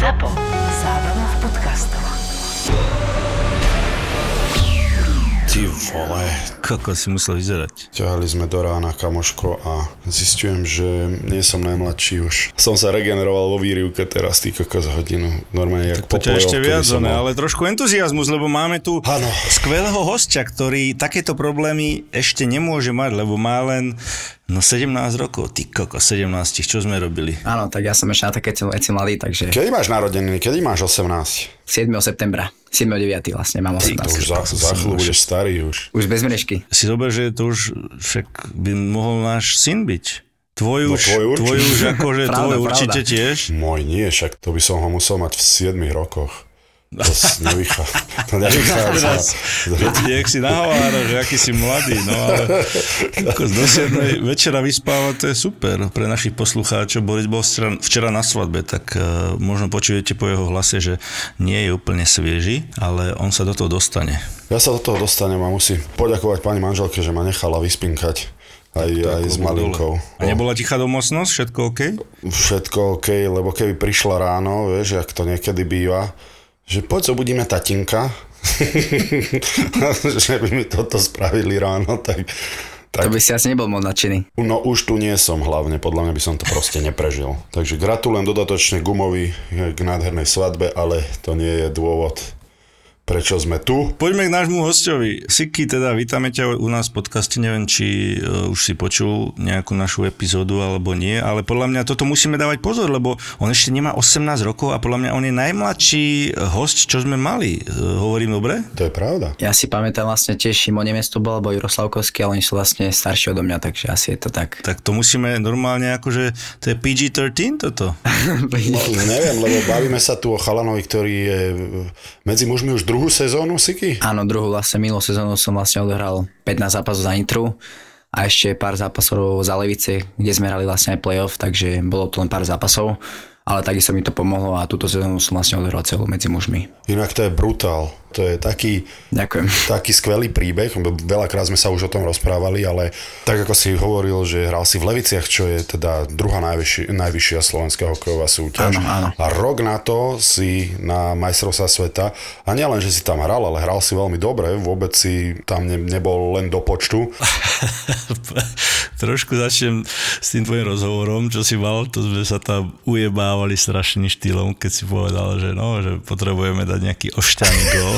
ZAPO. Zábrná v podcastov. Ty vole, Kako si musel vyzerať. ťahali sme do rána, kamoško, a zistujem, že nie som najmladší už. Som sa regeneroval vo výrivke teraz, ty kokos hodinu. Normálne, jak To ťa ešte viac, ne, mal. ale trošku entuziasmus, lebo máme tu Áno. skvelého hostia, ktorý takéto problémy ešte nemôže mať, lebo má len no 17 rokov. Ty koko, 17, čo sme robili? Áno, tak ja som ešte na také veci mladý, takže Kedy máš narodeniny? Kedy máš 18? 7. septembra, 7.9. vlastne mám To 18. už za, za chvíľu budeš starý už. Už bez mrešky. Si zober, že to už však by mohol náš syn byť. Tvoj No, už, tvoj určite. tvoj už akože, Pravda, tvoj pravda. určite tiež. Môj nie, však to by som ho musel mať v 7 rokoch. To s- nevychá, to nevychádza. Teraz, jak si nahovára, že aký si mladý, no ale do 7 večera vyspávať, to je super pre našich poslucháčov. Boris bol včera, na svadbe, tak uh, možno počujete po jeho hlase, že nie je úplne svieži, ale on sa do toho dostane. Ja sa do toho dostanem a musím poďakovať pani manželke, že ma nechala vyspinkať aj, aj s malinkou. A nebola tichá domocnosť? Všetko OK? Všetko OK, lebo keby prišla ráno, vieš, jak to niekedy býva, že poď zobudíme tatinka, že by mi toto spravili ráno, tak, tak To by si asi nebol moc nadšený. No už tu nie som hlavne, podľa mňa by som to proste neprežil. Takže gratulujem dodatočne Gumovi k nádhernej svadbe, ale to nie je dôvod, prečo sme tu. Poďme k nášmu hostovi. Siki, teda vítame ťa u nás v podcaste, neviem, či uh, už si počul nejakú našu epizódu alebo nie, ale podľa mňa toto musíme dávať pozor, lebo on ešte nemá 18 rokov a podľa mňa on je najmladší host, čo sme mali. Uh, hovorím dobre? To je pravda. Ja si pamätám vlastne tiež Šimo Nemec to bol, alebo Jiroslavkovský, ale oni sú vlastne starší odo mňa, takže asi je to tak. Tak to musíme normálne akože, to je PG-13 toto. No, neviem, lebo bavíme sa tu o chalanovi, ktorý je medzi mužmi už druhú sezónu, Siky? Áno, druhú vlastne minulú sezónu som vlastne odohral 15 zápasov za Nitru a ešte pár zápasov za Levice, kde sme hrali vlastne aj playoff, takže bolo to len pár zápasov, ale takisto mi to pomohlo a túto sezónu som vlastne odohral celú medzi mužmi. Inak to je brutál. To je taký, Ďakujem. taký skvelý príbeh, veľakrát sme sa už o tom rozprávali, ale tak ako si hovoril, že hral si v Leviciach, čo je teda druhá najvyšší, najvyššia slovenská hokejová súťaž. Áno, áno. A rok na to si na majstrovstvá sveta, a nielen, že si tam hral, ale hral si veľmi dobre, vôbec si tam ne, nebol len do počtu. Trošku začnem s tým tvojim rozhovorom, čo si mal, to sme sa tam ujebávali strašným štýlom, keď si povedal, že no, že potrebujeme dať nejaký ošťaný gól.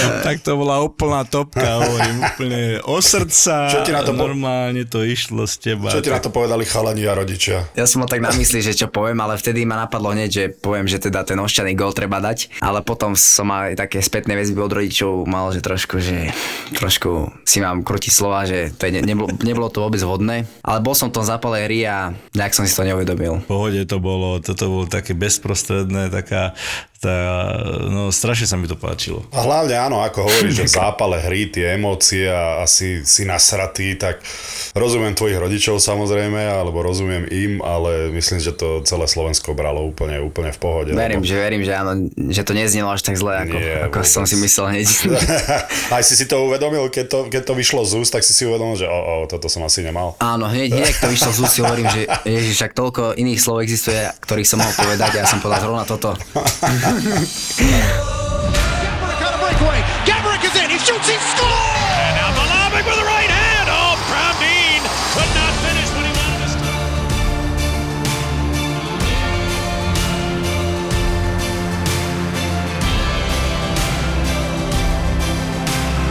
tak to bola úplná topka, hovorím, úplne o srdca, Čo ti na to po- normálne to išlo z teba. Čo ti na to povedali chalani a rodičia? Ja som mal tak na mysli, že čo poviem, ale vtedy ma napadlo hneď, že poviem, že teda ten ošťaný gol treba dať, ale potom som aj také spätné väzby od rodičov mal, že trošku, že trošku si mám krutiť slova, že to je, ne, nebolo, nebolo to vôbec vhodné, ale bol som v tom zápale hry a nejak som si to neuvedomil. V pohode to bolo, toto bolo také bezprostredné, taká, tá, no strašne sa mi to páčilo. A hlavne áno, ako hovoríš, že v zápale hry, tie emócie a asi si nasratý, tak rozumiem tvojich rodičov samozrejme, alebo rozumiem im, ale myslím, že to celé Slovensko bralo úplne, úplne v pohode. Verím, lebo- že verím, že áno, že to neznelo až tak zle, ako, Nie, ako som si myslel hneď. Aj si si to uvedomil, keď to, keď to vyšlo z úst, tak si si uvedomil, že o, o, toto som asi nemal. Áno, hneď, hneď to vyšlo z úst, si hovorím, že ježiš, však toľko iných slov existuje, ktorých som mohol povedať a ja som povedal zrovna toto. Gabrick on a breakaway. Gabrick is in. He shoots. He scores. And now Malavik with the right hand. Oh, Browning could not finish when he wanted to stop.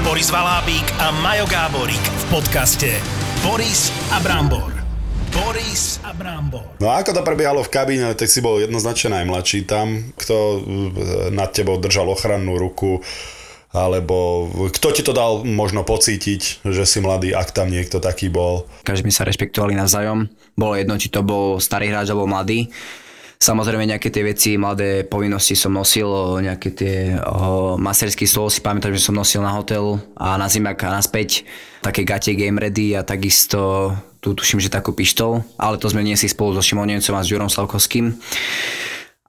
Boris Valábík a Majo Gáborík v podcaste Boris a Brambor. Boris a Brambor. No a ako to prebiehalo v kabíne, tak si bol jednoznačne najmladší tam, kto e, nad tebou držal ochrannú ruku, alebo kto ti to dal možno pocítiť, že si mladý, ak tam niekto taký bol. Každý sa rešpektovali navzájom. Bolo jedno, či to bol starý hráč alebo mladý. Samozrejme nejaké tie veci, mladé povinnosti som nosil, o, nejaké tie o, masterský stôl si pamätám, že som nosil na hotel a na zimak a naspäť také gate game ready a takisto tu tuším, že takú pištol, ale to sme niesli spolu so Šimon Nemcom a s Jurom Slavkovským.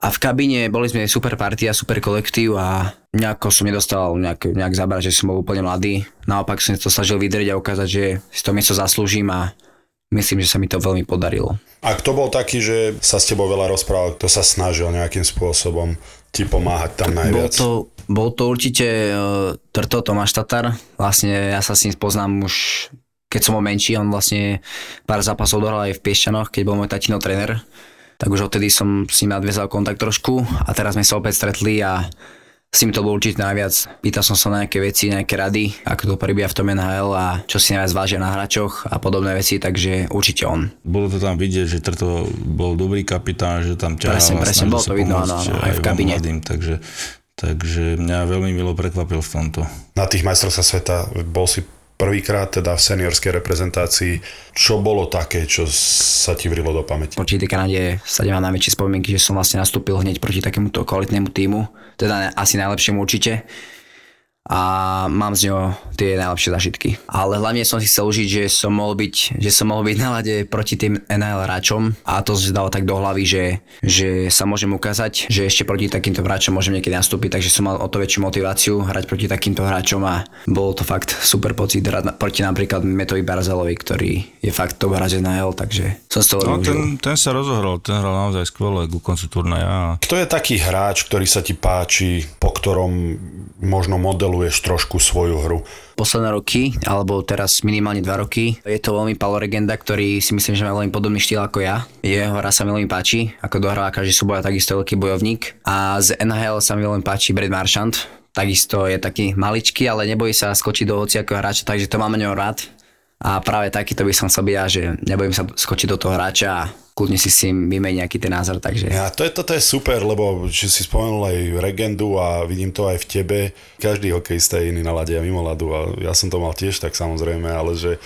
A v kabíne boli sme super partia, super kolektív a nejako som nedostal nejak, nejak zabrať, že som bol úplne mladý. Naopak som to snažil vydrieť a ukázať, že si to miesto zaslúžim a myslím, že sa mi to veľmi podarilo. A kto bol taký, že sa s tebou veľa rozprával, kto sa snažil nejakým spôsobom ti pomáhať tam Bol najviac? to, bol to určite uh, Trto Tomáš Tatar. Vlastne ja sa s ním poznám už keď som bol menší, on vlastne pár zápasov dohral aj v Piešťanoch, keď bol môj tatino tréner. Tak už odtedy som s ním nadviezal kontakt trošku a teraz sme sa opäť stretli a s ním to bolo určite najviac. Pýtal som sa na nejaké veci, nejaké rady, ako to prebieha v tom NHL a čo si najviac vážia na hráčoch a podobné veci, takže určite on. Bolo to tam vidieť, že Trto bol dobrý kapitán, že tam ťahal Presne, presne, bolo sa to vidno, áno, aj v kabine. Mladým, takže, takže mňa veľmi milo prekvapil v tomto. Na tých majstrovstvách sveta bol si prvýkrát teda v seniorskej reprezentácii. Čo bolo také, čo sa ti vrilo do pamäti? Proti tej Kanade sa nemám najväčšie spomienky, že som vlastne nastúpil hneď proti takémuto kvalitnému týmu, teda asi najlepšiemu určite a mám z ňoho tie najlepšie zažitky. Ale hlavne som si chcel užiť, že som mohol byť, že som mohol byť na lade proti tým NHL hráčom a to si dalo tak do hlavy, že, že sa môžem ukázať, že ešte proti takýmto hráčom môžem niekedy nastúpiť, takže som mal o to väčšiu motiváciu hrať proti takýmto hráčom a bolo to fakt super pocit hrať na- proti napríklad Metovi Barzelovi, ktorý je fakt top hráč NHL, takže som z toho No, ten, ten sa rozohral, ten hral naozaj skvele ku koncu turnaja. Kto je taký hráč, ktorý sa ti páči, po ktorom možno modeluješ trošku svoju hru? posledné roky, alebo teraz minimálne dva roky. Je to veľmi Paolo Regenda, ktorý si myslím, že má veľmi podobný štýl ako ja. Jeho hra sa mi veľmi páči, ako dohráva každý súboj takisto veľký bojovník. A z NHL sa mi veľmi páči Brad Marchand, takisto je taký maličký, ale nebojí sa skočiť do hociakého hráča, takže to mám na ňom rád. A práve takýto by som sa byť ja, že nebojím sa skočiť do toho hráča a kľudne si s ním vymeniť nejaký ten názor, takže... Ja, to je, toto je super, lebo že si spomenul aj Regendu a vidím to aj v tebe. Každý hokejista je iný na lade a mimo ľadu a ja som to mal tiež tak samozrejme, ale že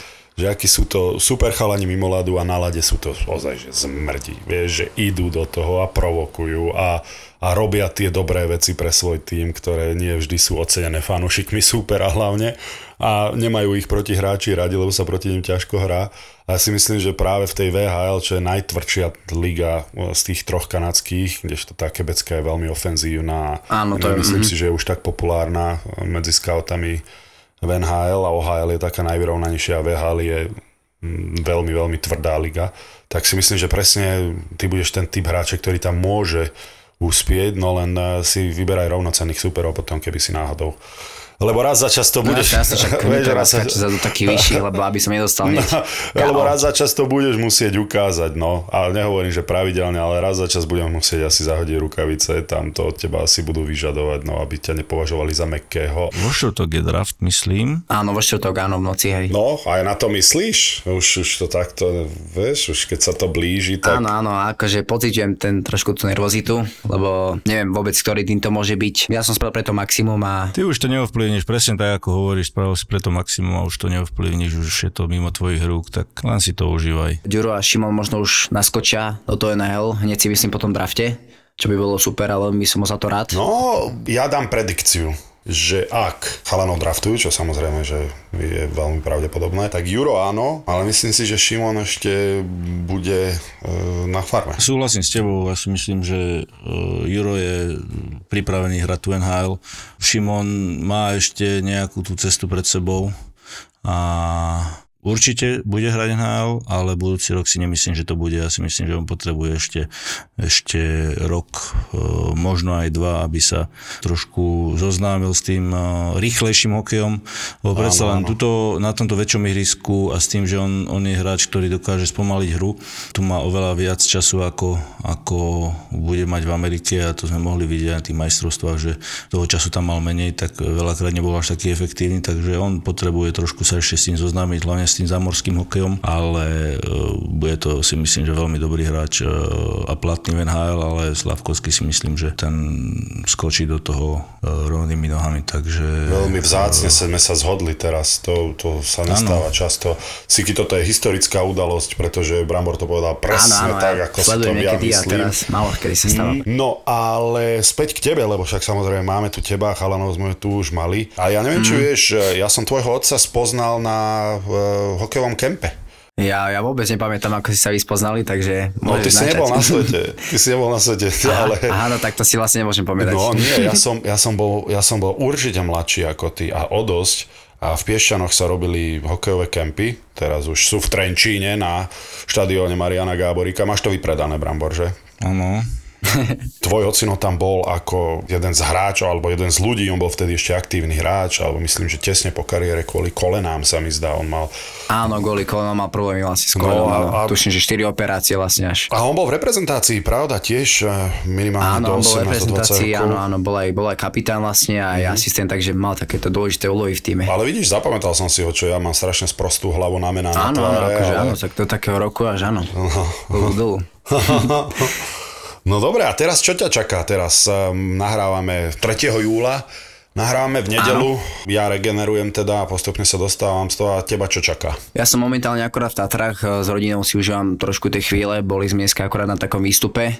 že akí sú to super chalani mimo ľadu a na lade sú to ozaj, že zmrdí. Vieš, že idú do toho a provokujú a, a robia tie dobré veci pre svoj tým, ktoré nie vždy sú ocenené fanúšikmi super a hlavne a nemajú ich proti hráči radi, lebo sa proti nim ťažko hrá. A ja si myslím, že práve v tej VHL, čo je najtvrdšia liga z tých troch kanadských, kdežto tá kebecká je veľmi ofenzívna. Áno, to je- Myslím mhm. si, že je už tak populárna medzi scoutami v NHL a OHL je taká najvyrovnanejšia a VHL je veľmi, veľmi tvrdá liga. Tak si myslím, že presne ty budeš ten typ hráča, ktorý tam môže uspieť, no len eh, si vyberaj rovnocenných superov potom, keby si náhodou. Lebo raz za čas to No, budeš... ja sa však vieš, raz za- skáče za taký vyšší, lebo aby som nedostal hneď. Lebo raz za čas to budeš musieť ukázať, no. Ale nehovorím, že pravidelne, ale raz za čas budem musieť asi zahodiť rukavice, tam to od teba asi budú vyžadovať, no, aby ťa nepovažovali za mekkého. Vo štvrtok je draft, myslím. Áno, vo štvrtok, áno, v noci, hej. No, aj na to myslíš? Už, už to takto, vieš, už keď sa to blíži, tak... Áno, áno, akože pociťujem ten trošku tú nervozitu, lebo neviem vôbec, ktorý tým to môže byť. Ja som spravil preto maximum a Ty už to neovplyvníš, presne tak ako hovoríš, spravil si preto maximum a už to neovplyvníš, už je to mimo tvojich rúk, tak len si to užívaj. Ďuro a Šimon možno už naskočia do toho NHL, hneď si myslím po tom drafte, čo by bolo super, ale my som za to rád. No, ja dám predikciu, že ak chalanov draftujú, čo samozrejme, že je veľmi pravdepodobné, tak Juro áno, ale myslím si, že Šimon ešte bude e, na farme. Súhlasím s tebou, ja si myslím, že uh, Juro je pripravený hrať tu NHL. Šimon má ešte nejakú tú cestu pred sebou a určite bude hrať NHL, ale budúci rok si nemyslím, že to bude. Ja si myslím, že on potrebuje ešte, ešte rok, uh, možno aj dva, aby sa trošku zoznámil s tým uh, rýchlejším hokejom, lebo predsa len tuto, na tomto väčšom ihrisku a s tým, že on, on je hráč, ktorý dokáže spomaliť hru, tu má oveľa viac času, ako, ako bude mať v Amerike. A to sme mohli vidieť na tých majstrovstvách, že toho času tam mal menej, tak veľakrát nebol až taký efektívny, takže on potrebuje trošku sa ešte s tým zoznámiť, hlavne s tým zamorským hokejom, ale e, bude to si myslím, že veľmi dobrý hráč e, a platný v NHL, ale Slavkovský si myslím, že ten skočí do toho e, rovnými nohami, takže... Veľmi vzácne sme sa zhodli teraz, to, to sa nestáva často. Siky, toto je historická udalosť, pretože Brambor to povedal presne áno, áno, tak, ja ako si to ja myslím. teraz málo kedy sa stáva. No ale späť k tebe, lebo však samozrejme máme tu teba, chalanov sme tu už mali. A ja neviem, či Mhm. vieš, ja som tvojho otca spoznal na uh, hokejovom kempe. Ja, ja vôbec nepamätám, ako si sa vy spoznali, takže No ty si načať. nebol na svete, ty si nebol na svete, ale... Aha, no tak to si vlastne nemôžem povedať. No nie, ja som, ja, som bol, ja som bol určite mladší ako ty a o dosť. a v Piešťanoch sa robili hokejové kempy, teraz už sú v Trenčíne na štadióne Mariana Gáborika. Máš to vypredané, Brambor, že? Áno. Tvoj ocino tam bol ako jeden z hráčov, alebo jeden z ľudí, on bol vtedy ešte aktívny hráč, alebo myslím, že tesne po kariére kvôli kolenám sa mi zdá, on mal... Áno, kvôli kolenom mal problémy vlastne s No, kolenom. a- No, a- Tuším, že 4 operácie vlastne až. A on bol v reprezentácii, pravda, tiež eh, minimálne Áno, do on bol v 18 reprezentácii, 20 rokov. áno, áno, bol aj, bol aj kapitán vlastne a aj asistent, takže mal takéto dôležité úlohy v týme. Ale vidíš, zapamätal som si ho, čo ja mám strašne sprostú hlavu na mená na Áno, áno, tváre. akože ale... áno, tak do takého roku až áno. Dolu, dolu. No dobre, a teraz čo ťa čaká? Teraz um, nahrávame 3. júla, nahrávame v nedelu, ja regenerujem teda a postupne sa dostávam z toho a teba čo čaká? Ja som momentálne akorát v Tatrách, e, s rodinou si užívam trošku tie chvíle, boli sme dneska akorát na takom výstupe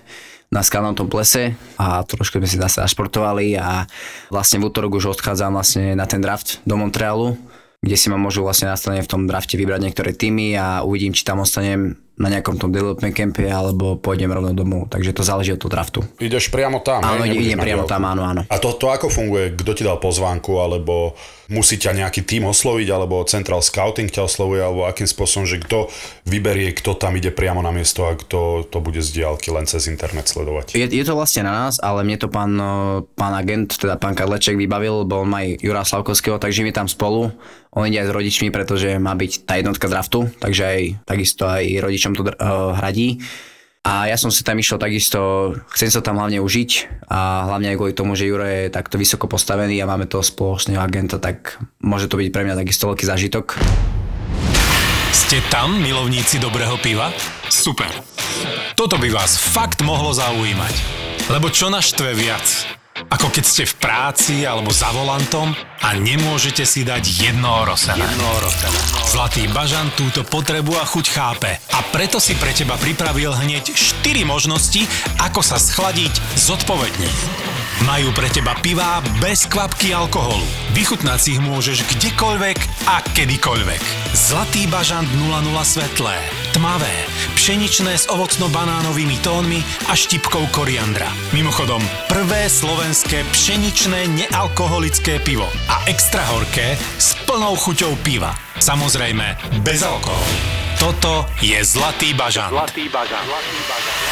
na skalnom tom plese a trošku sme si zase zašportovali a vlastne v útorok už odchádzam vlastne na ten draft do Montrealu, kde si ma môžu vlastne nastane v tom drafte vybrať niektoré týmy a uvidím, či tam ostanem na nejakom tom development campe alebo pôjdem rovno domov, takže to záleží od toho draftu. Ideš priamo tam, Áno? Nebudeš idem priamo tam, áno, áno. A to, to ako funguje? Kto ti dal pozvánku, alebo musí ťa nejaký tým osloviť, alebo Central Scouting ťa oslovuje, alebo akým spôsobom, že kto vyberie, kto tam ide priamo na miesto a kto to bude z diálky len cez internet sledovať? Je, je to vlastne na nás, ale mne to pán, pán agent, teda pán Kadleček vybavil, bo on má aj Jura Slavkovského, takže my tam spolu. On ide aj s rodičmi, pretože má byť tá jednotka draftu, takže aj takisto aj rodičom to uh, hradí. A ja som si tam išiel takisto, chcem sa tam hlavne užiť a hlavne aj kvôli tomu, že Juro je takto vysoko postavený a máme toho spoločného agenta, tak môže to byť pre mňa takisto veľký zážitok. Ste tam, milovníci dobrého piva? Super. Toto by vás fakt mohlo zaujímať. Lebo čo naštve viac? Ako keď ste v práci alebo za volantom a nemôžete si dať jedno orosené. Jedno orosené. Zlatý bažan túto potrebu a chuť chápe a preto si pre teba pripravil hneď 4 možnosti, ako sa schladiť zodpovedne. Majú pre teba pivá bez kvapky alkoholu. Vychutnať si ich môžeš kdekoľvek a kedykoľvek. Zlatý bažant 00 svetlé, tmavé, pšeničné s ovocno-banánovými tónmi a štipkou koriandra. Mimochodom, prvé slovenské pšeničné nealkoholické pivo a extra horké s plnou chuťou piva. Samozrejme, bez alkoholu. Toto je Zlatý bažant. Zlatý bažant.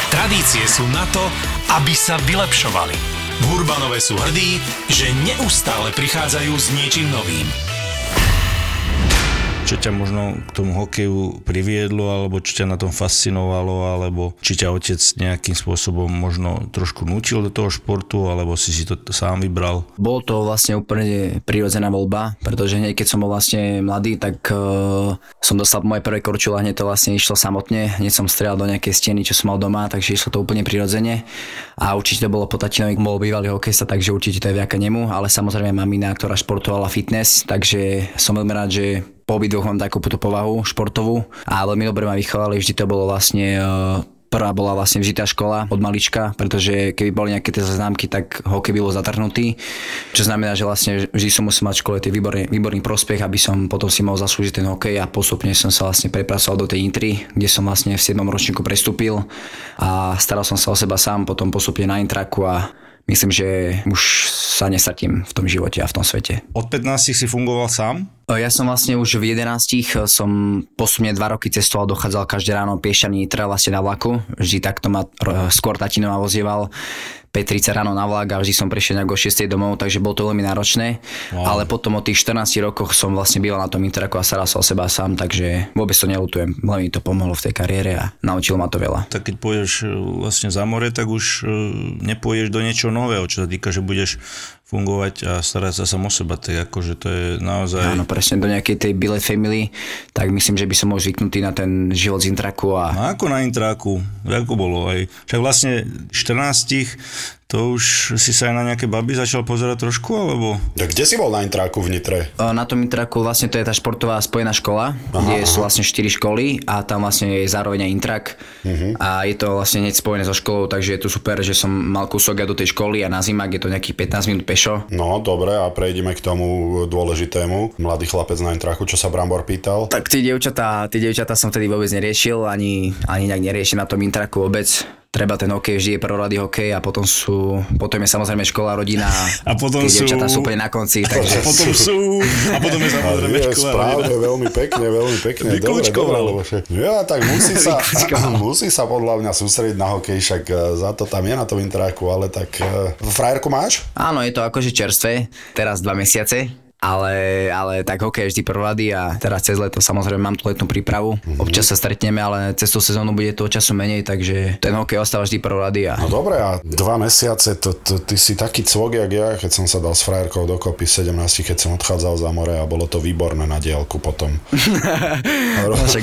Tradície sú na to, aby sa vylepšovali. V Urbanove sú hrdí, že neustále prichádzajú s niečím novým. Čo ťa možno k tomu hokeju priviedlo, alebo čo ťa na tom fascinovalo, alebo či ťa otec nejakým spôsobom možno trošku nutil do toho športu, alebo si si to sám vybral? Bol to vlastne úplne prirodzená voľba, pretože hneď keď som bol vlastne mladý, tak uh, som dostal moje prvé korčule a hneď to vlastne išlo samotne. Hneď som strieľal do nejakej steny, čo som mal doma, takže išlo to úplne prirodzene. A určite to bolo po tatinovi, bol bývalý hokejista, takže určite to je vďaka nemu, ale samozrejme mamina, ktorá športovala fitness, takže som veľmi rád, že po obidvoch mám takúto povahu športovú a veľmi dobre ma vychovali, vždy to bolo vlastne uh, Prvá bola vlastne vžitá škola od malička, pretože keby boli nejaké tie známky, tak hokej by bol zatrhnutý. Čo znamená, že vlastne vždy som musel mať v škole výborný, výborný prospech, aby som potom si mohol zaslúžiť ten hokej a postupne som sa vlastne prepracoval do tej Intry, kde som vlastne v 7. ročníku prestúpil a staral som sa o seba sám, potom postupne na Intraku a myslím, že už sa nesatím v tom živote a v tom svete. Od 15 si fungoval sám? Ja som vlastne už v 11 som postupne 2 roky cestoval, dochádzal každé ráno piešaný teda vlastne na vlaku. Vždy takto ma r- skôr tatino ma vozieval 5.30 ráno na vlak a vždy som prišiel nejak o 6 domov, takže bolo to veľmi náročné. Wow. Ale potom o tých 14 rokoch som vlastne býval na tom Interaku a staral sa o seba sám, takže vôbec to nelutujem. Veľmi mi to pomohlo v tej kariére a naučilo ma to veľa. Tak keď pôjdeš e, vlastne za more, tak už e, nepôjdeš do niečoho nového, čo sa týka, že budeš fungovať a starať sa sám o seba, tak akože to je naozaj... Áno, presne do nejakej tej billet family, tak myslím, že by som bol zvyknutý na ten život z Intraku a No ako na intráku, ako bolo aj. Však vlastne 14 to už si sa aj na nejaké baby začal pozerať trošku, alebo? Tak kde si bol na intráku v Nitre? Na tom Intraku vlastne to je tá športová spojená škola, aha, kde aha. sú vlastne 4 školy a tam vlastne je zároveň aj Intrak uh-huh. a je to vlastne hneď spojené so školou, takže je to super, že som mal kúsok aj do tej školy a na zimak je to nejakých 15 minút pešo. No, dobre, a prejdeme k tomu dôležitému. Mladý chlapec na intráku, čo sa Brambor pýtal. Tak tie dievčatá, tie dievčatá som vtedy vôbec neriešil, ani, ani nejak neriešil na tom Intraku vôbec. Treba ten hokej, vždy je prvorady hokej a potom sú, potom je samozrejme škola, rodina A potom sú- dievčatá sú úplne na konci, A takže potom sú, a potom je samozrejme je škola. správne, veľmi pekne, veľmi pekne. Dobre, lebo ja, tak musí sa, musí sa podľa mňa sústrediť na hokej, však eh, za to tam je na tom intráku, ale tak eh, frajerku máš? áno, je to akože čerstvé, teraz dva mesiace, ale, ale tak hokej je vždy prvorady a teraz cez leto samozrejme mám tú letnú prípravu, Mhm. občas sa stretneme, ale cez tú sezónu bude toho času menej, takže ten hokej ostáva vždy prvorady a No dobre, a dva mesiace, to, to, ty si taký cvok, jak ja, keď som sa dal s frajerkou dokopy v 17, keď som odchádzal za more a bolo to výborné na diálku potom. No, roz,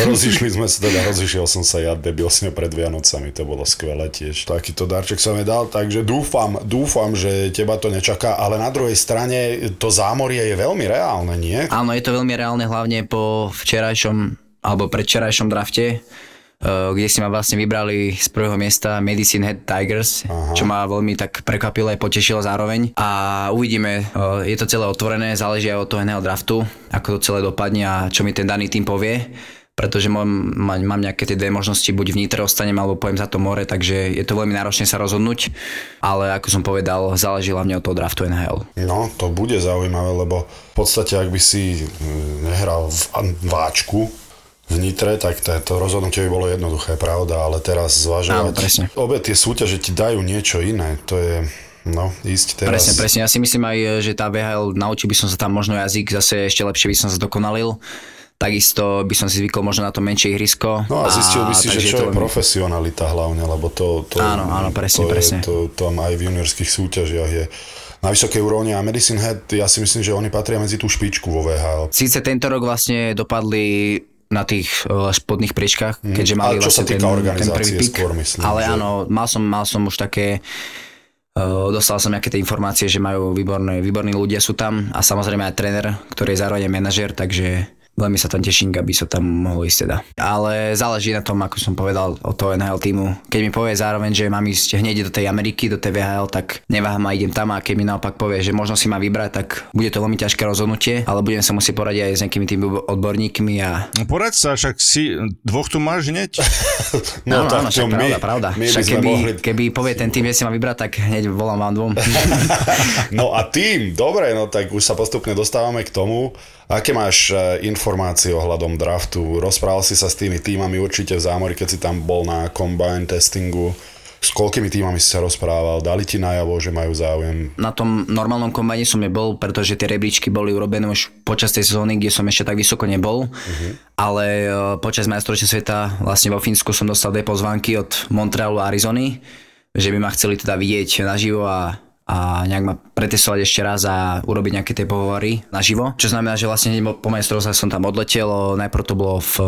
rozišli sme sa, teda rozišiel som sa ja debil s ňou pred Vianocami, to bolo skvelé tiež. Takýto darček som jej dal, takže dúfam, dúfam, že teba to nečaká, ale na druhej strane to zámorie je veľmi reálne, nie? Áno, je to veľmi reálne, hlavne po včerajšom alebo predvčerajšom drafte, eh, kde si ma vlastne vybrali z prvého miesta Medicine Head Tigers, Aha. čo ma veľmi tak prekvapilo aj potešilo zároveň. A uvidíme, eh, je to celé otvorené, záleží aj od toho jedného draftu, ako to celé dopadne a čo mi ten daný tým povie pretože mám, mám, nejaké tie dve možnosti, buď v Nitre ostanem, alebo pojem za to more, takže je to veľmi náročné sa rozhodnúť, ale ako som povedal, záleží hlavne od toho draftu NHL. No, to bude zaujímavé, lebo v podstate, ak by si mm, nehral v Váčku, v Nitre, tak to, to rozhodnutie by bolo jednoduché, pravda, ale teraz Áno, zvažovať. presne. Obe tie súťaže ti dajú niečo iné, to je, no, ísť teraz. Presne, presne. Ja si myslím aj, že tá VHL, naučil by som sa tam možno jazyk, zase ešte lepšie by som sa dokonalil. Takisto by som si zvykol možno na to menšie ihrisko. No a zistil by si, že čo je veľmi- profesionalita hlavne, lebo to, to, Áno, áno, presne, to, presne. Je, to tam aj v juniorských súťažiach je na vysokej úrovni a Medicine Head, ja si myslím, že oni patria medzi tú špičku vo VHL. Síce tento rok vlastne dopadli na tých uh, spodných priečkách, keďže mali Mhm. Ale čo sa vlastne ten, ten prvý pik. skôr, myslím, Ale že- áno, mal som, mal som už také Uh, dostal som nejaké tie informácie, že majú výborné, výborní ľudia sú tam a samozrejme aj tréner, ktorý je zároveň manažer, takže veľmi sa tam teším, aby sa tam mohol ísť teda. Ale záleží na tom, ako som povedal, od toho NHL týmu. Keď mi povie zároveň, že mám ísť hneď do tej Ameriky, do tej VHL, tak neváham a idem tam a keď mi naopak povie, že možno si má vybrať, tak bude to veľmi ťažké rozhodnutie, ale budem sa musieť poradiť aj s nejakými tými odborníkmi a No poraď sa, však si, dvoch tu máš hneď. No, áno, tak áno, to však my- pravda, pravda. my však keby, mohli... keby povie ten tým, že si má vybrať, tak hneď volám vám dvom. No a tým, dobre, no tak už sa postupne dostávame k tomu, aké máš e, informácie ohľadom draftu. Rozprával si sa s tými týmami určite v zámori, keď si tam bol na combine testingu. S koľkými týmami si sa rozprával? Dali ti najavo, že majú záujem? na tom normálnom kombajne som nebol, pretože tie rebríčky boli urobené už počas tej sezóny, kde som ešte tak vysoko nebol. Ale e, počas majstrovstiev sveta vlastne vo Fínsku som dostal dve pozvánky od Montrealu a Arizony, že by ma chceli teda vidieť naživo a a nejak ma pretestovať ešte raz a urobiť nejaké tie pohovory naživo. Čo znamená, že vlastne po majstrovstvách som tam odletel, najprv to bolo v e,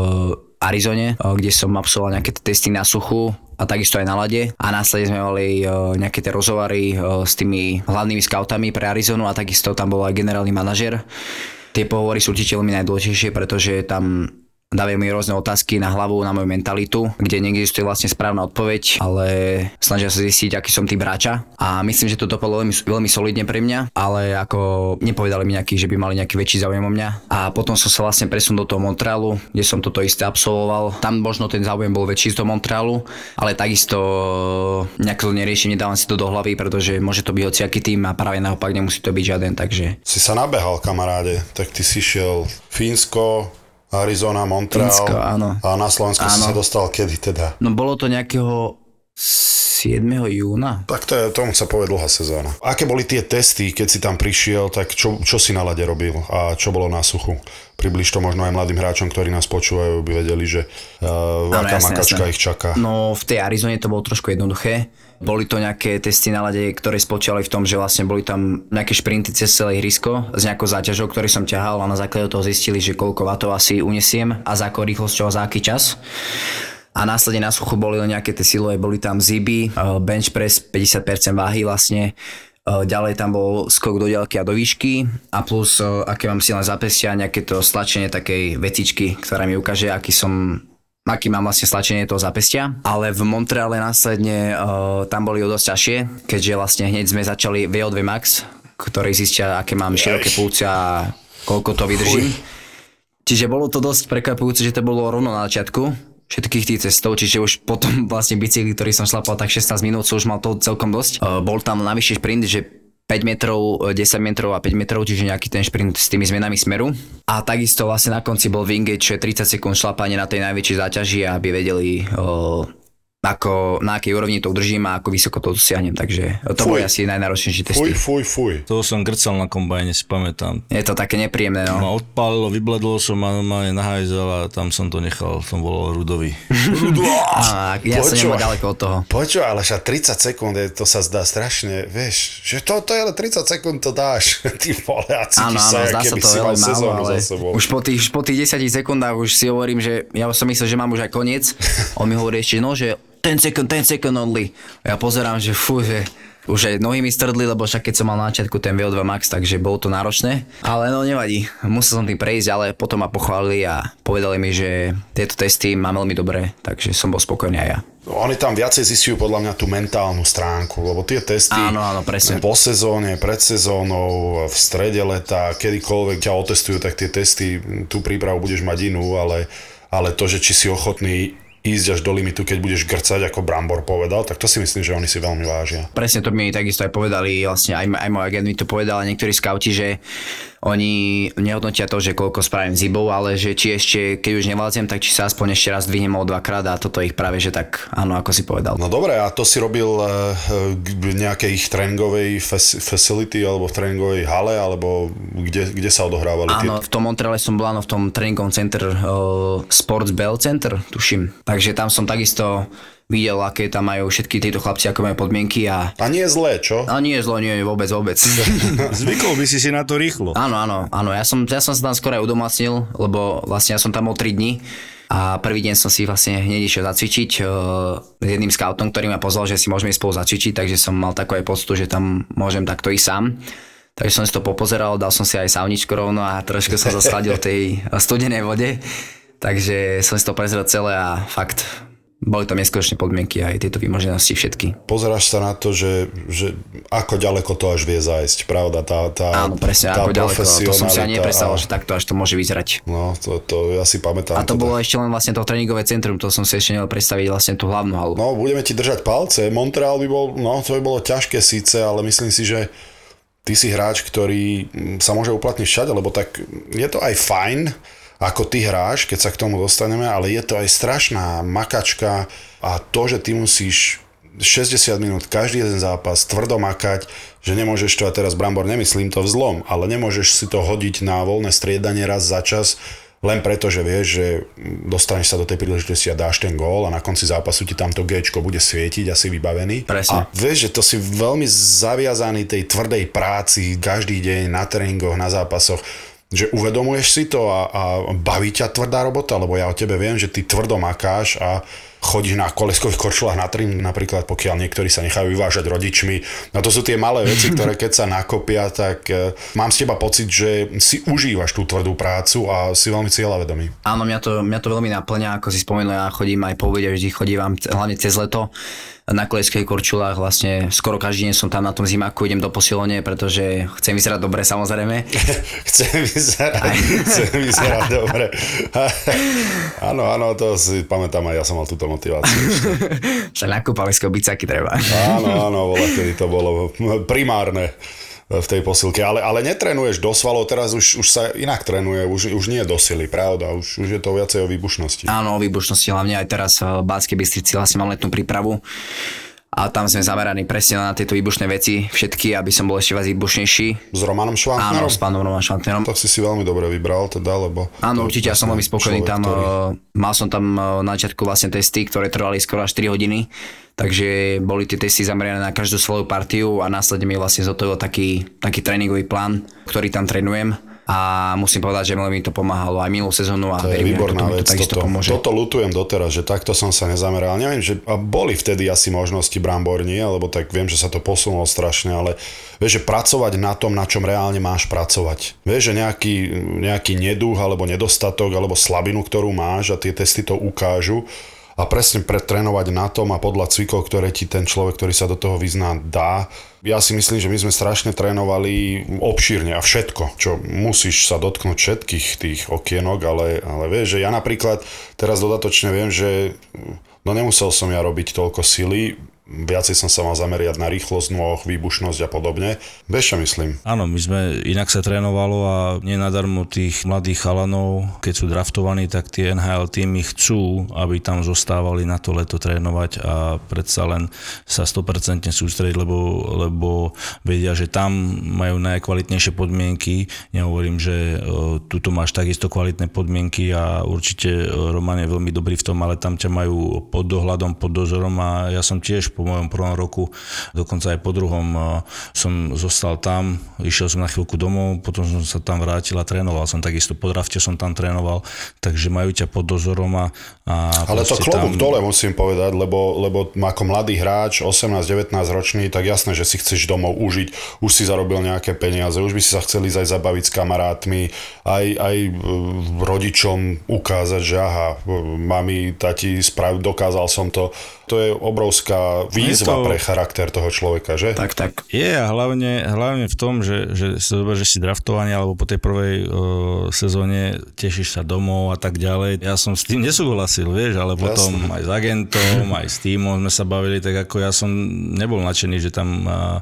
Arizone, kde som absolvoval nejaké testy na suchu a takisto aj na lade. A následne sme mali nejaké tie rozhovary s tými hlavnými scoutami pre Arizonu a takisto tam bol aj generálny manažer. Tie pohovory sú určite veľmi najdôležitejšie, pretože tam dávajú mi rôzne otázky na hlavu, na moju mentalitu, kde neexistuje vlastne správna odpoveď, ale snažia sa zistiť, aký som typ hráča. A myslím, že to dopadlo veľmi, veľmi solidne pre mňa, ale ako nepovedali mi nejaký, že by mali nejaký väčší záujem o mňa. A potom som sa vlastne presunul do toho Montrealu, kde som toto isté absolvoval. Tam možno ten záujem bol väčší z toho Montrealu, ale takisto nejak to neriešim, nedávam si to do hlavy, pretože môže to byť hociaký tým a práve naopak nemusí to byť žiaden, takže Si sa nabehal, kamaráde. Tak ty si šiel Fínsko, Arizona, Montreal. Fínsko, áno. A na Slovensku si Áno. sa dostal kedy teda? no bolo to nejakého 7. júna. Tak to tomu sa povie dlhá sezóna. Aké boli tie testy, keď si tam prišiel, tak čo, čo si na lade robil a čo bolo na suchu? Približ to možno aj mladým hráčom, ktorí nás počúvajú, by vedeli, že uh, Áno, aká jasné, makačka jasné. ich čaká. No v tej Arizone to bolo trošku jednoduché. Boli to nejaké testy na lade, ktoré spočívali v tom, že vlastne boli tam nejaké šprinty cez celé ihrisko s nejakou záťažou, ktorý som ťahal a na základe toho zistili, že koľko vatov asi unesiem a za akou rýchlosťou a za aký čas. A následne na suchu boli nejaké tie silové, boli tam ziby, eh, bench press 50% váhy vlastne, eh, ďalej tam bol skok do ďalky a do výšky. A plus eh, aké mám silné zapestia, nejaké to stlačenie takej vetičky, ktorá mi ukáže, aký som aký mám vlastne stlačenie toho zapestia. Ale v Montreale následne uh, tam boli o dosť ťažšie, keďže vlastne hneď sme začali VO2 Max, ktorý zistia, aké mám široké púce a koľko to vydržím. Čiže bolo to dosť prekvapujúce, že to bolo rovno na začiatku, všetkých tých cestov, čiže už potom vlastne bicykli, ktorý som šlapal tak 16 minút, som už mal to celkom dosť. Uh, bol tam navyše šprint, že 5 metrov, 10 metrov a 5 metrov, čiže nejaký ten šprint s tými zmenami smeru. A takisto vlastne na konci bol wingate, čo je 30 sekúnd šlapanie na tej najväčšej záťaži, aby vedeli uh, ako, na akej úrovni to udržím a ako vysoko to dosiahnem. Takže to Fuj. boli asi najnáročnejšie testy. Fuj, fuj, fuj. To som grcal na kombajne, si pamätám. Je to také nepríjemné, no. Ma odpálilo, vybledol som ma normálne nahajzel a tam som to nechal, som volal Rudovi. A ja som nemal ďaleko od toho. Počuj, ale však 30 sekúnd, je- to sa zdá strašne, vieš, že to, to je len 30 sekúnd to dáš, ty vole, a Áno, cítiš áno, sa, zdá sa by to veľmi málo, sezónu ale za sebou. už po tých, po tých 10 sekundách už si hovorím, že ja som myslel, že mám už aj koniec. On mi hovorí ešte, no, že 10 second, 10 second only. Ja pozerám, že fú, že už aj nohy mi strdli, lebo však keď som mal na začiatku ten VO2 Max, takže bolo to náročné. Ale no nevadí, musel som tým prejsť, ale potom ma pochválili a povedali mi, že tieto testy mám veľmi dobré, takže som bol spokojný aj ja. Oni tam viacej zistujú podľa mňa tú mentálnu stránku, lebo tie testy Áno, áno, presne. po sezóne, pred sezónou, v strede leta, kedykoľvek ťa otestujú, tak tie testy, tú prípravu budeš mať inú, ale, ale to, že či si ochotný ísť až do limitu, keď budeš grcať, ako Brambor povedal, tak to si myslím, že oni si veľmi vážia. Presne to mi takisto aj povedali, vlastne aj, aj môj agent mi to povedal, a niektorí skauti, že oni nehodnotia to, že koľko spravím zibov, ale že či ešte, keď už nevládzem, tak či sa aspoň ešte raz dvihnem o dvakrát a toto ich práve, že tak áno, ako si povedal. No dobre, a to si robil eh, v nejakej ich tréningovej fac- facility alebo v tréningovej hale, alebo kde, kde sa odohrávali Áno, tie... v tom Montreale som bol áno, v tom tréningovom center uh, Sports Bell Center, tuším. Takže tam som takisto videl, aké tam majú všetky títo chlapci, ako majú podmienky a A nie je zlé, čo? a nie je zlo, nie je vôbec, vôbec. Zvykol by si si na to rýchlo. Áno, áno, áno, ja som, ja som sa tam skoro aj udomácnil, lebo vlastne ja som tam bol 3 dní a prvý deň som si vlastne hneď išiel zacvičiť uh, s jedným scoutom, ktorý ma pozval, že si môžeme ísť spolu zacvičiť, takže som mal takú aj poctu, že tam môžem takto ísť sám. Takže som si to popozeral, dal som si aj sauničku rovno a trošku som v tej studenej vode. Takže som si to prezrel celé a fakt boli tam neskutočné podmienky aj tieto vymoženosti všetky. Pozeráš sa na to, že, že ako ďaleko to až vie zájsť, pravda? Tá, tá, Áno, presne, tá ako ďaleko. To som si ani nepredstavoval, a- že takto až to môže vyzerať. No, to, to ja si pamätám. A to teda. bolo ešte len vlastne to tréningové centrum, to som si ešte nevedel predstaviť vlastne tú hlavnú halu. No, budeme ti držať palce. Montreal by bol, no, to by bolo ťažké síce, ale myslím si, že ty si hráč, ktorý mm, sa môže uplatniť všade, lebo tak je to aj fajn, ako ty hráš, keď sa k tomu dostaneme, ale je to aj strašná makačka a to, že ty musíš 60 minút každý jeden zápas tvrdo makať, že nemôžeš to, a teraz Brambor nemyslím to vzlom, ale nemôžeš si to hodiť na voľné striedanie raz za čas, len preto, že vieš, že dostaneš sa do tej príležitosti a dáš ten gól a na konci zápasu ti tamto Gčko bude svietiť a si vybavený. Presne. A vieš, že to si veľmi zaviazaný tej tvrdej práci každý deň na tréningoch, na zápasoch, že uvedomuješ si to a, a baví ťa tvrdá robota, lebo ja o tebe viem, že ty tvrdo makáš a chodíš na koleskových korčulách na trim, napríklad pokiaľ niektorí sa nechajú vyvážať rodičmi. No to sú tie malé veci, ktoré keď sa nakopia, tak e, mám z teba pocit, že si užívaš tú tvrdú prácu a si veľmi cieľavedomý. Áno, mňa to, mňa to veľmi naplňa, ako si spomenul, ja chodím aj po obede, vždy chodím hlavne cez leto na koleských korčulách, vlastne skoro každý deň som tam na tom zimáku, idem do posilovne, pretože chcem vyzerať dobre samozrejme. Chcem vyzerať, chcem vyzerať dobre. áno, áno, to si pamätám aj ja som mal túto motiváciu. Však na kúpalisko bicaky treba. Áno, áno, bola, kedy to bolo primárne v tej posilke, ale, ale netrenuješ do svalov, teraz už, už sa inak trénuje, už, už nie do sily, pravda, už, už je to viacej o výbušnosti. Áno, o výbušnosti, hlavne aj teraz v Bánskej Bystrici vlastne mám letnú prípravu a tam sme zameraní presne na tieto výbušné veci, všetky, aby som bol ešte viac výbušnejší. S Romanom Áno, Švantnerom? s pánom Roman Švantnerom. Tak si si veľmi dobre vybral teda, lebo... Áno, to- určite, ja som to veľmi spokojný človek, tam. ktorý- eh, Mal som tam eh, na začiatku vlastne testy, ktoré trvali skoro až 4 hodiny, takže boli tie testy zamerané na každú svoju partiu a následne mi vlastne zotovil taký, taký tréningový plán, ktorý tam trénujem a musím povedať, že veľmi mi to pomáhalo aj minulú sezónu a To je verím, že výborná to vec, takisto toto, pomôže. toto lutujem doteraz, že takto som sa nezameral. Neviem, že a boli vtedy asi možnosti Brambor nie, lebo tak viem, že sa to posunulo strašne, ale vieš, že pracovať na tom, na čom reálne máš pracovať. Vieš, že nejaký, nejaký neduch alebo nedostatok alebo slabinu, ktorú máš a tie testy to ukážu a presne pretrénovať na tom a podľa cvikov, ktoré ti ten človek, ktorý sa do toho vyzná, dá. Ja si myslím, že my sme strašne trénovali obšírne a všetko, čo musíš sa dotknúť všetkých tých okienok, ale, ale vieš, že ja napríklad teraz dodatočne viem, že no nemusel som ja robiť toľko sily, viacej som sa mal zameriať na rýchlosť nôh, výbušnosť a podobne. Vieš, čo myslím? Áno, my sme, inak sa trénovalo a nenadarmo tých mladých chalanov, keď sú draftovaní, tak tie NHL týmy chcú, aby tam zostávali na to leto trénovať a predsa len sa 100% sústrediť, lebo, lebo vedia, že tam majú najkvalitnejšie podmienky. Nehovorím, že uh, tuto máš takisto kvalitné podmienky a určite uh, Roman je veľmi dobrý v tom, ale tam ťa majú pod dohľadom, pod dozorom a ja som tiež po mojom prvom roku, dokonca aj po druhom som zostal tam, išiel som na chvíľku domov, potom som sa tam vrátil a trénoval som takisto po drafte som tam trénoval, takže majú ťa pod dozorom a, a Ale to klobúk tam... dole musím povedať, lebo, lebo ako mladý hráč, 18-19 ročný, tak jasné, že si chceš domov užiť, už si zarobil nejaké peniaze, už by si sa chceli aj zabaviť s kamarátmi, aj, aj e, rodičom ukázať, že aha, mami, tati, sprav, dokázal som to. To je obrovská výzva to- pre charakter toho človeka, že? Tak, tak. Je a hlavne, hlavne v tom, že, že si zober, že si draftovaný alebo po tej prvej uh, sezóne tešíš sa domov a tak ďalej. Ja som s tým nesúhlasil, vieš, ale potom aj s agentom, aj s týmom sme sa bavili, tak ako ja som nebol nadšený, že tam uh,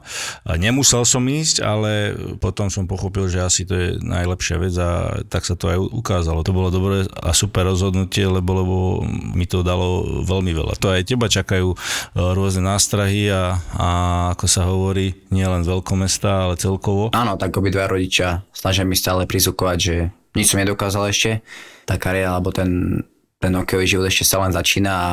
nemusel som ísť, ale potom som pochopil, že asi to je najlepšia vec a tak sa to aj ukázalo. To bolo dobré a super rozhodnutie, lebo, lebo mi to dalo veľmi veľa. To aj teba čakajú uh, rôzne nástrahy a, a ako sa hovorí, nie len veľkomestá, ale celkovo. Áno, tak obidva rodičia snažia mi stále prizvukovať, že nič som nedokázal ešte. Tá kariéra, alebo ten, ten hokejový život ešte sa len začína a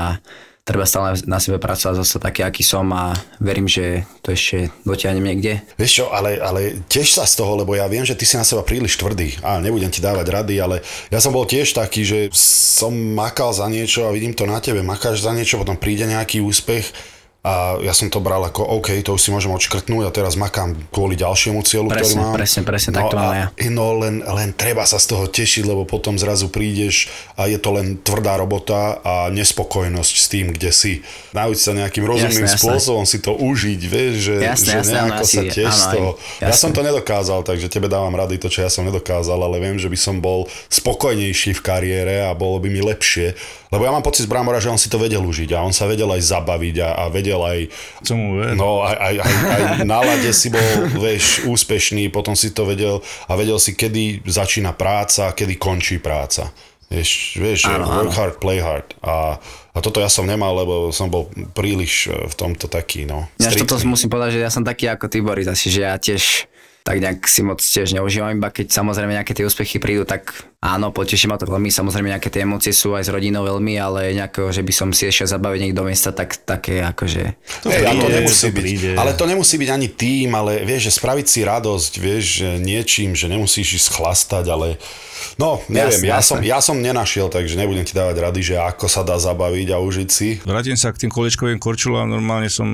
treba stále na sebe pracovať zase taký, aký som a verím, že to ešte dotiahnem niekde. Vieš čo, ale, ale tiež sa z toho, lebo ja viem, že ty si na seba príliš tvrdý. A nebudem ti dávať rady, ale ja som bol tiež taký, že som makal za niečo a vidím to na tebe, makáš za niečo, potom príde nejaký úspech a ja som to bral ako OK, to už si môžem odškrtnúť a teraz makám kvôli ďalšiemu cieľu, ktorý Presne, mám. presne, presne, tak to no, mám a- ja. No len, len treba sa z toho tešiť, lebo potom zrazu prídeš a je to len tvrdá robota a nespokojnosť s tým, kde si. Nauč sa nejakým rozumným jasné. spôsobom si to užiť, vieš, že, Jasné, že jasné, nejako sa tiež z toho. Ja som to nedokázal, takže tebe dávam rady to, čo ja som nedokázal, ale viem, že by som bol spokojnejší v kariére a bolo by mi lepšie. Lebo ja mám pocit z Bramora, že on si to vedel užiť a on sa vedel aj zabaviť a, a vedel aj Som mu ver. No aj, aj, aj, aj na lade si bol, vieš, úspešný, potom si to vedel a vedel si, kedy začína práca, kedy končí práca. Vieš, vieš Áno, work áno. hard, play hard. A, a toto ja som nemal, lebo som bol príliš e, v tomto taký, no, Ja toto musím povedať, že ja som taký ako ty, Boris, asi, že ja tiež tak nejak si moc tiež neužívam, iba keď samozrejme nejaké tie úspechy prídu, tak áno, poteší ma to veľmi, samozrejme nejaké tie emócie sú aj s rodinou veľmi, ale nejako, že by som si ešte zabaviť niekto do miesta, tak také akože... To príde, nemusí to byť. príde. Ale to nemusí byť ani tým, ale vieš, že spraviť si radosť, vieš, že niečím, že nemusíš ísť chlastať, ale no, neviem, Jasné, ja, som, ja som nenašiel, takže nebudem ti dávať rady, že ako sa dá zabaviť a užiť si. Vrátim sa k tým kolečkovým korčulám, normálne som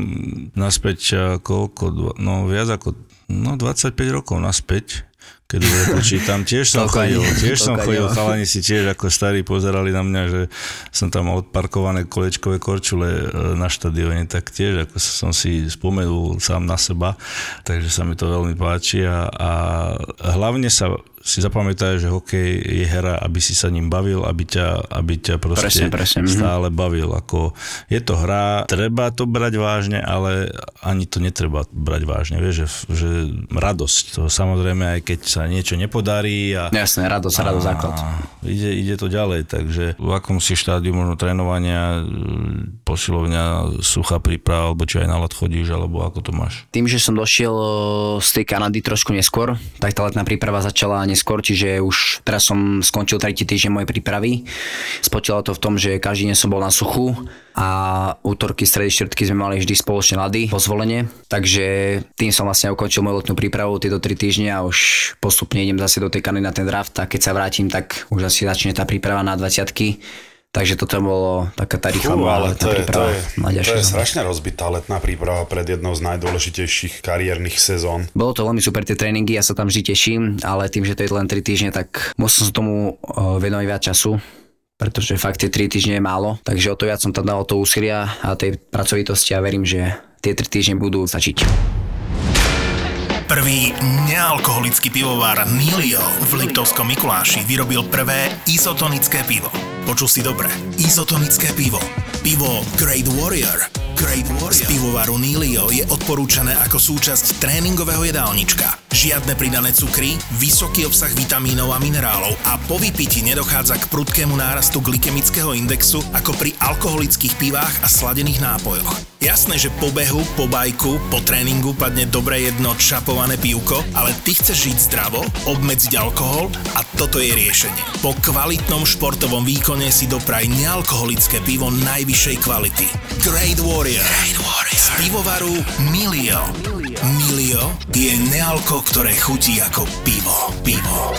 naspäť eh, koľko, dva- no viac ako no 25 rokov naspäť, keď dobre počítam. Tiež som chodil, tiež som chodil, chalani si tiež ako starí pozerali na mňa, že som tam odparkované kolečkové korčule eh, na štadióne, tak tiež ako som si spomenul sám na seba, takže sa mi to veľmi páči a, a hlavne sa si zapamätaj, že hokej je hra, aby si sa ním bavil, aby ťa, aby ťa proste Presne, presne, mhm. stále bavil. Ako, je to hra, treba to brať vážne, ale ani to netreba brať vážne. Vieš, že, že radosť, to samozrejme aj keď sa niečo nepodarí a, Jasné, radosť, radosť základ. a ide, ide to ďalej, takže v akom si štádiu možno trénovania, posilovňa, suchá príprava, alebo či aj na let chodíš, alebo ako to máš? Tým, že som došiel o, z tej Kanady trošku neskôr, tak tá letná príprava začala neskôr, čiže už teraz som skončil tretí týždeň mojej prípravy. Spočilo to v tom, že každý deň som bol na suchu a útorky, stredy, štvrtky sme mali vždy spoločné lady po zvolenie, takže tým som vlastne ukončil moju letnú prípravu tieto tri týždne a už postupne idem zase do tej Kanady na ten draft a keď sa vrátim, tak už asi začne tá príprava na 20 Takže toto bolo taká tá rýchla Fú, ale to je, to príprava je, na to je strašne rozbitá letná príprava pred jednou z najdôležitejších kariérnych sezón. Bolo to veľmi super tie tréningy, ja sa tam vždy teším, ale tým, že to je len 3 týždne, tak musel som tomu venovať viac času. pretože fakt tie 3 týždne je málo, takže o to viac som tam dal to úsilia a tej pracovitosti a verím, že tie 3 týždne budú stačiť. Prvý nealkoholický pivovar Nilio v Liptovskom Mikuláši vyrobil prvé izotonické pivo. Počul si dobre. Izotonické pivo. Pivo Great Warrior. Great Warrior. Z pivovaru Nilio je odporúčané ako súčasť tréningového jedálnička. Žiadne pridané cukry, vysoký obsah vitamínov a minerálov a po vypití nedochádza k prudkému nárastu glykemického indexu ako pri alkoholických pivách a sladených nápojoch. Jasné, že po behu, po bajku, po tréningu padne dobre jedno čapované pivko, ale ty chceš žiť zdravo, obmedziť alkohol a toto je riešenie. Po kvalitnom športovom výkone si dopraj nealkoholické pivo najvyššej kvality. Great Warrior. Great Warrior. Z pivovaru Milio. Milio je nealko, ktoré chutí ako pivo. Pivo.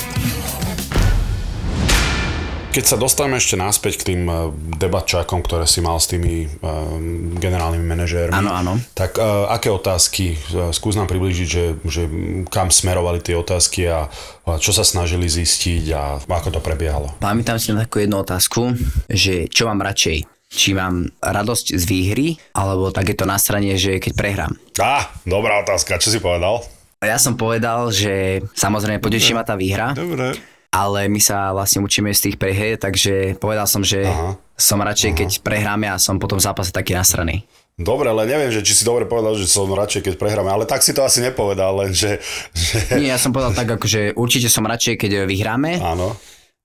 Keď sa dostaneme ešte naspäť k tým eh, debatčákom, ktoré si mal s tými um, generálnymi manažérmi, Áno, áno. tak uh, aké otázky, skús nám približiť, že, že kam smerovali tie otázky a, a čo sa snažili zistiť a ako to prebiehalo? Pamätám si na takú jednu otázku, že čo mám radšej? Či mám radosť z výhry, alebo takéto nasranie, že keď prehrám. Á, dobrá otázka, čo si povedal? Ja som povedal, že samozrejme poteší ma tá výhra, Dobre. Ale my sa vlastne učíme z tých prehier, takže povedal som, že Aha. som radšej, keď prehráme a som potom v zápase taký nasraný. Dobre, ale neviem, že či si dobre povedal, že som radšej, keď prehráme, ale tak si to asi nepovedal, len že... že... Nie, ja som povedal tak, akože určite som radšej, keď vyhráme, Áno.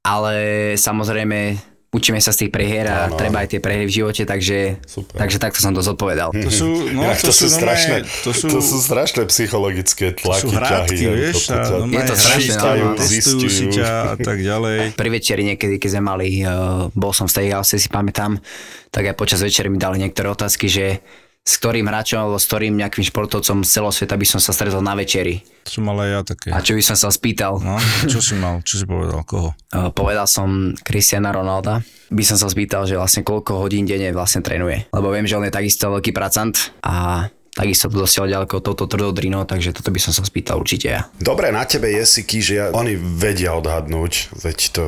ale samozrejme učíme sa z tých prehier a Áno, treba aj tie prehry v živote, takže, Super. takže takto som to zodpovedal. To sú, no, Inak to, sú normálne- strašné, to sú, to sú strašné psychologické to tlaky, sú hrádky, ťahy. vieš, a to, normálne Je to strašné, šítajú, no. testujú si ťa a tak ďalej. Pri večeri niekedy, keď sme mali, uh, bol som v tej house, si pamätám, tak aj počas večery mi dali niektoré otázky, že s ktorým hráčom alebo s ktorým nejakým športovcom z celého sveta by som sa stretol na večeri. To som mal aj ja také. A čo by som sa spýtal? No, čo si mal? Čo si povedal? Koho? Uh, povedal som Cristiana Ronalda. By som sa spýtal, že vlastne koľko hodín denne vlastne trénuje. Lebo viem, že on je takisto veľký pracant a takisto to dosiaľ ďaleko touto tvrdou drinou, takže toto by som sa spýtal určite ja. Dobre, na tebe je Siky, že ja, oni vedia odhadnúť, veď to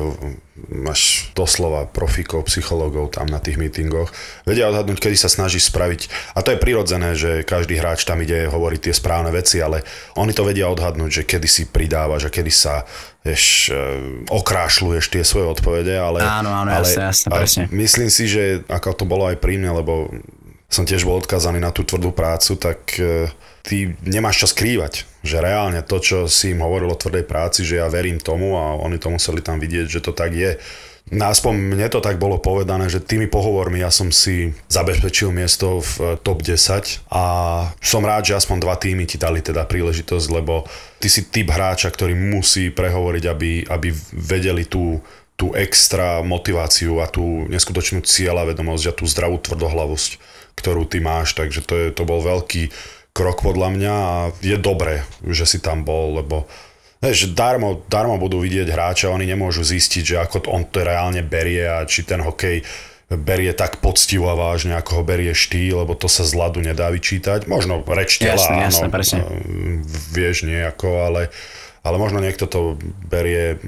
máš doslova profikov, psychológov tam na tých mítingoch, vedia odhadnúť, kedy sa snažíš spraviť. A to je prirodzené, že každý hráč tam ide hovoriť tie správne veci, ale oni to vedia odhadnúť, že kedy si pridávaš a kedy sa vieš, e, okrášľuješ tie svoje odpovede, ale... Áno, áno, ale, jasne, jasne, ale presne. Myslím si, že ako to bolo aj pri mne, lebo som tiež bol odkazaný na tú tvrdú prácu, tak e, ty nemáš čo skrývať. Že reálne to, čo si im hovoril o tvrdej práci, že ja verím tomu a oni to museli tam vidieť, že to tak je. No aspoň mne to tak bolo povedané, že tými pohovormi ja som si zabezpečil miesto v e, top 10 a som rád, že aspoň dva týmy ti dali teda príležitosť, lebo ty si typ hráča, ktorý musí prehovoriť, aby, aby vedeli tú, tú extra motiváciu a tú neskutočnú cieľavedomosť a tú zdravú tvrdohlavosť, ktorú ty máš, takže to, je, to bol veľký krok podľa mňa a je dobré, že si tam bol, lebo Vieš, darmo, darmo budú vidieť hráča, oni nemôžu zistiť, že ako on to reálne berie a či ten hokej berie tak poctivo a vážne, ako ho berieš ty, lebo to sa z ľadu nedá vyčítať. Možno reč tela, Jasné, áno, jasné, presne. ehm, vieš nejako, ale, ale možno niekto to berie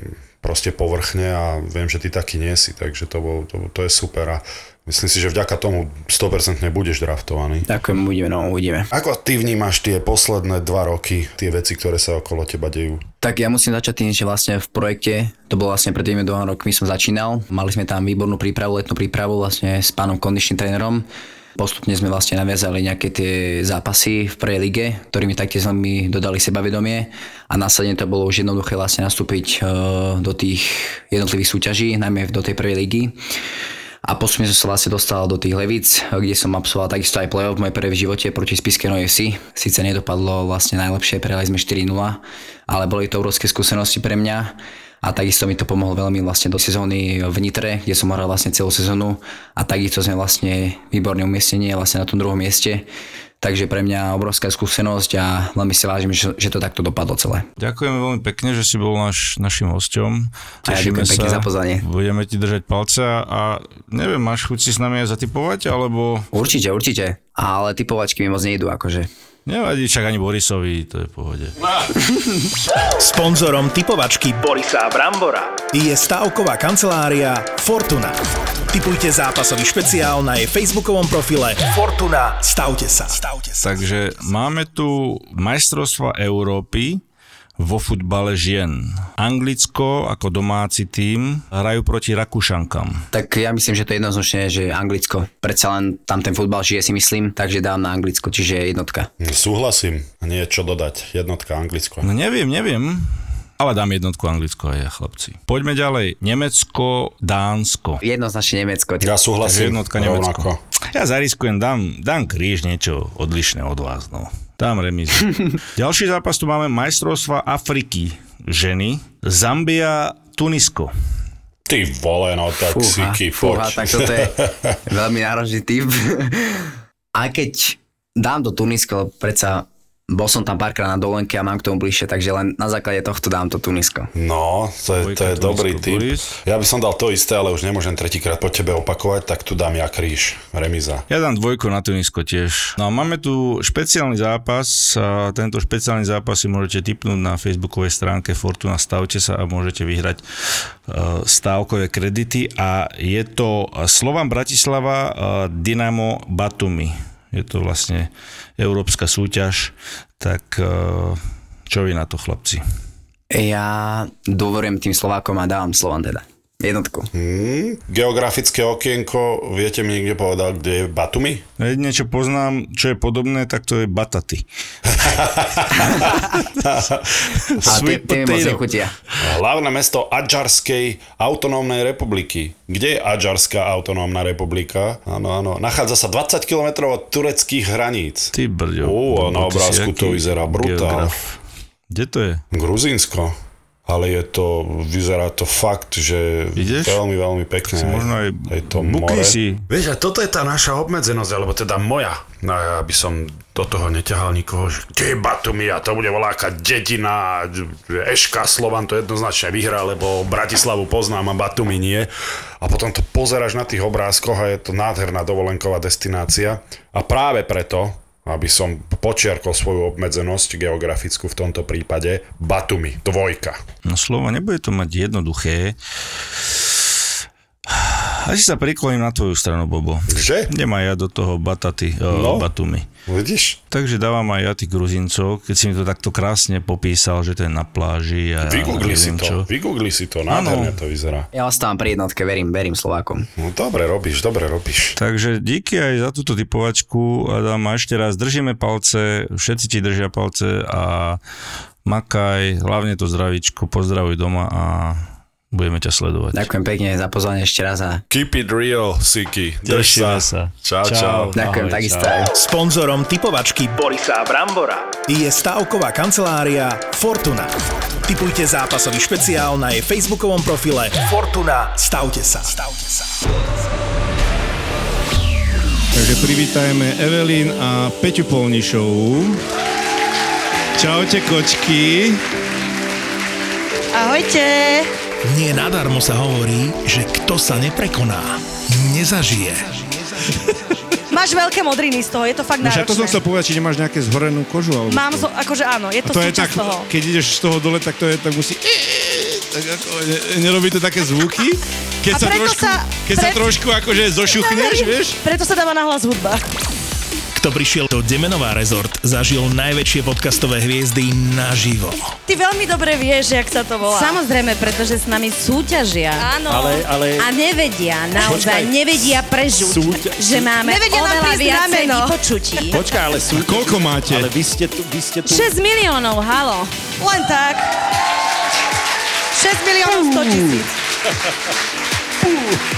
proste povrchne a viem, že ty taký nie si, takže to, bol, to, to je super a myslím si, že vďaka tomu 100% budeš draftovaný. Ďakujem, uvidíme, no uvidíme. Ako ty vnímaš tie posledné dva roky, tie veci, ktoré sa okolo teba dejú? Tak ja musím začať tým, že vlastne v projekte, to bolo vlastne pred tými dvoma rokmi som začínal, mali sme tam výbornú prípravu, letnú prípravu vlastne s pánom kondičným trénerom. Postupne sme vlastne naviazali nejaké tie zápasy v prvej lige, ktorými taktiež mi dodali sebavedomie a následne to bolo už jednoduché vlastne nastúpiť e, do tých jednotlivých súťaží, najmä do tej prvej ligy. A postupne som sa vlastne dostal do tých levíc, kde som absolvoval takisto aj play-off v mojej prvej v živote proti Spiske FC. Sice nedopadlo vlastne najlepšie, prehrali sme 4-0, ale boli to obrovské skúsenosti pre mňa a takisto mi to pomohlo veľmi vlastne do sezóny v Nitre, kde som hral vlastne celú sezónu a takisto sme vlastne výborné umiestnenie vlastne na tom druhom mieste. Takže pre mňa obrovská skúsenosť a veľmi si vážim, že, že to takto dopadlo celé. Ďakujeme veľmi pekne, že si bol naš, našim hosťom. A ja ďakujem pekne za pozvanie. Budeme ti držať palce a neviem, máš chuť si s nami aj zatipovať, alebo... Určite, určite. Ale typovačky mi moc nejdu, akože. Nevadí, však ani Borisovi, to je v pohode. Sponzorom typovačky Borisa Brambora je stavková kancelária Fortuna. Typujte zápasový špeciál na jej facebookovom profile Fortuna. Stavte sa. Stavte sa. Takže máme tu majstrovstva Európy vo futbale žien. Anglicko ako domáci tím hrajú proti Rakúšankam. Tak ja myslím, že to je jednoznačne, že Anglicko. Predsa len tam ten futbal žije si myslím, takže dám na Anglicko, čiže jednotka. Súhlasím, nie čo dodať. Jednotka Anglicko. No neviem, neviem. Ale dám jednotku Anglicko aj ja, chlapci. Poďme ďalej. Nemecko, Dánsko. Jednoznačne Nemecko. Ja súhlasím. jednotka Nemecko. rovnako. Ja zariskujem, dám, dám kríž niečo odlišné od vás. No. Dám remizu. Ďalší zápas tu máme majstrovstva Afriky. Ženy. Zambia, Tunisko. Ty vole, no tak Fúha, siky, fúha, poď. tak toto je veľmi náročný typ. Aj keď dám do Tunisko, predsa bol som tam párkrát na dovolenke a mám k tomu bližšie, takže len na základe tohto dám to Tunisko. No, to je, to je Tunisko, dobrý. Boris. Ja by som dal to isté, ale už nemôžem tretíkrát po tebe opakovať, tak tu dám ja kríž. Remiza. Ja dám dvojku na Tunisko tiež. No a máme tu špeciálny zápas. A tento špeciálny zápas si môžete tipnúť na facebookovej stránke Fortuna Stavte sa a môžete vyhrať uh, stávkové kredity. A je to Slovan Bratislava uh, Dynamo Batumi. Je to vlastne európska súťaž. Tak uh, čo vy na to, chlapci? Ja dôverujem tým Slovákom a dávam Slovan teda. Jednotku. Hmm, geografické okienko, viete mi niekde povedať, kde je Batumi? No jedine, čo poznám, čo je podobné, tak to je bataty. A tie, tie mi moc potato. nechutia. Hlavné mesto Adžarskej autonómnej republiky. Kde je Adžarská autonómna republika? Áno, áno. Nachádza sa 20 km od tureckých hraníc. Ty brďo. Ó, na obrázku to vyzerá brutál. geograf. Kde to je? Gruzínsko. Ale je to, vyzerá to fakt, že Ideš? veľmi, veľmi pekné. Si možno aj je to more. si. Vieš, a toto je tá naša obmedzenosť, alebo teda moja. No ja by som do toho neťahal nikoho, že kde je Batumi a to bude voláka dedina, Eška, Slovan to jednoznačne vyhrá, lebo Bratislavu poznám a Batumi nie. A potom to pozeráš na tých obrázkoch a je to nádherná dovolenková destinácia. A práve preto, aby som počiarkol svoju obmedzenosť geografickú v tomto prípade, Batumi, dvojka. No slovo, nebude to mať jednoduché. Asi sa prikloním na tvoju stranu, Bobo. Že? Nemá ja do toho bataty, no. No. Batumi. Vidíš? Takže dávam aj ja tých Gruzincov, keď si mi to takto krásne popísal, že to je na pláži a Vygoogli si to, čo. vygoogli si to, nádherne to vyzerá. Ja ostávam pri jednotke, verím, verím Slovákom. No dobre robíš, dobre robíš. Takže díky aj za túto typovačku Adam a ešte raz držíme palce, všetci ti držia palce a makaj, hlavne to zdravíčko, pozdravuj doma a budeme ťa sledovať. Ďakujem pekne za pozvanie ešte raz a Keep it real, Siki. Drž sa. sa. Čau, čau. ďakujem Ahoj, takisto čau. Sponzorom typovačky Borisa Brambora je stavková kancelária Fortuna. Typujte zápasový špeciál na jej facebookovom profile Fortuna. Stavte sa. Stavte sa. Takže privítajme Evelyn a Peťu Polnišovú. Čaute kočky. Ahojte. Nie nadarmo sa hovorí, že kto sa neprekoná, nezažije. Máš veľké modriny z toho, je to fakt No však to som náročné. chcel povedať, či nemáš nejaké zhorenú kožu. Alebo Mám, zo, akože áno, je A to, to je tak, toho. keď ideš z toho dole, tak to je, tak musí... Tak ako, ne, nerobí to také zvuky? Keď A sa trošku, sa- keď sa pre- trošku akože zošuchneš, vieš? Preto sa dáva nahlas hudba. Kto prišiel do Demenová rezort, zažil najväčšie podcastové hviezdy naživo. Ty veľmi dobre vieš, jak sa to volá. Samozrejme, pretože s nami súťažia. Áno. Ale, ale A nevedia, naozaj Počkaj. nevedia prežuť, Súťa- že máme Nevedia oveľa viacej meno. vypočutí. počkaj, ale sú... Koľko máte? Ale vy ste tu, vy ste tu... 6 miliónov, halo. Len tak. 6 miliónov 100 tisíc.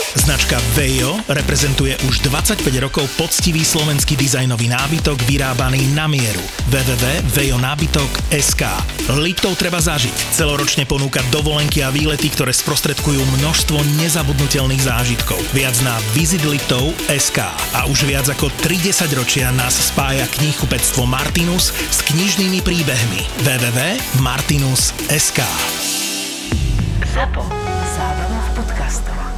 Značka Vejo reprezentuje už 25 rokov poctivý slovenský dizajnový nábytok vyrábaný na mieru. www.vejonábytok.sk Liptov treba zažiť. Celoročne ponúka dovolenky a výlety, ktoré sprostredkujú množstvo nezabudnutelných zážitkov. Viac na visitliptov.sk A už viac ako 30 ročia nás spája knihkupectvo Martinus s knižnými príbehmi. www.martinus.sk ZAPO. Zábrná v podcastovách.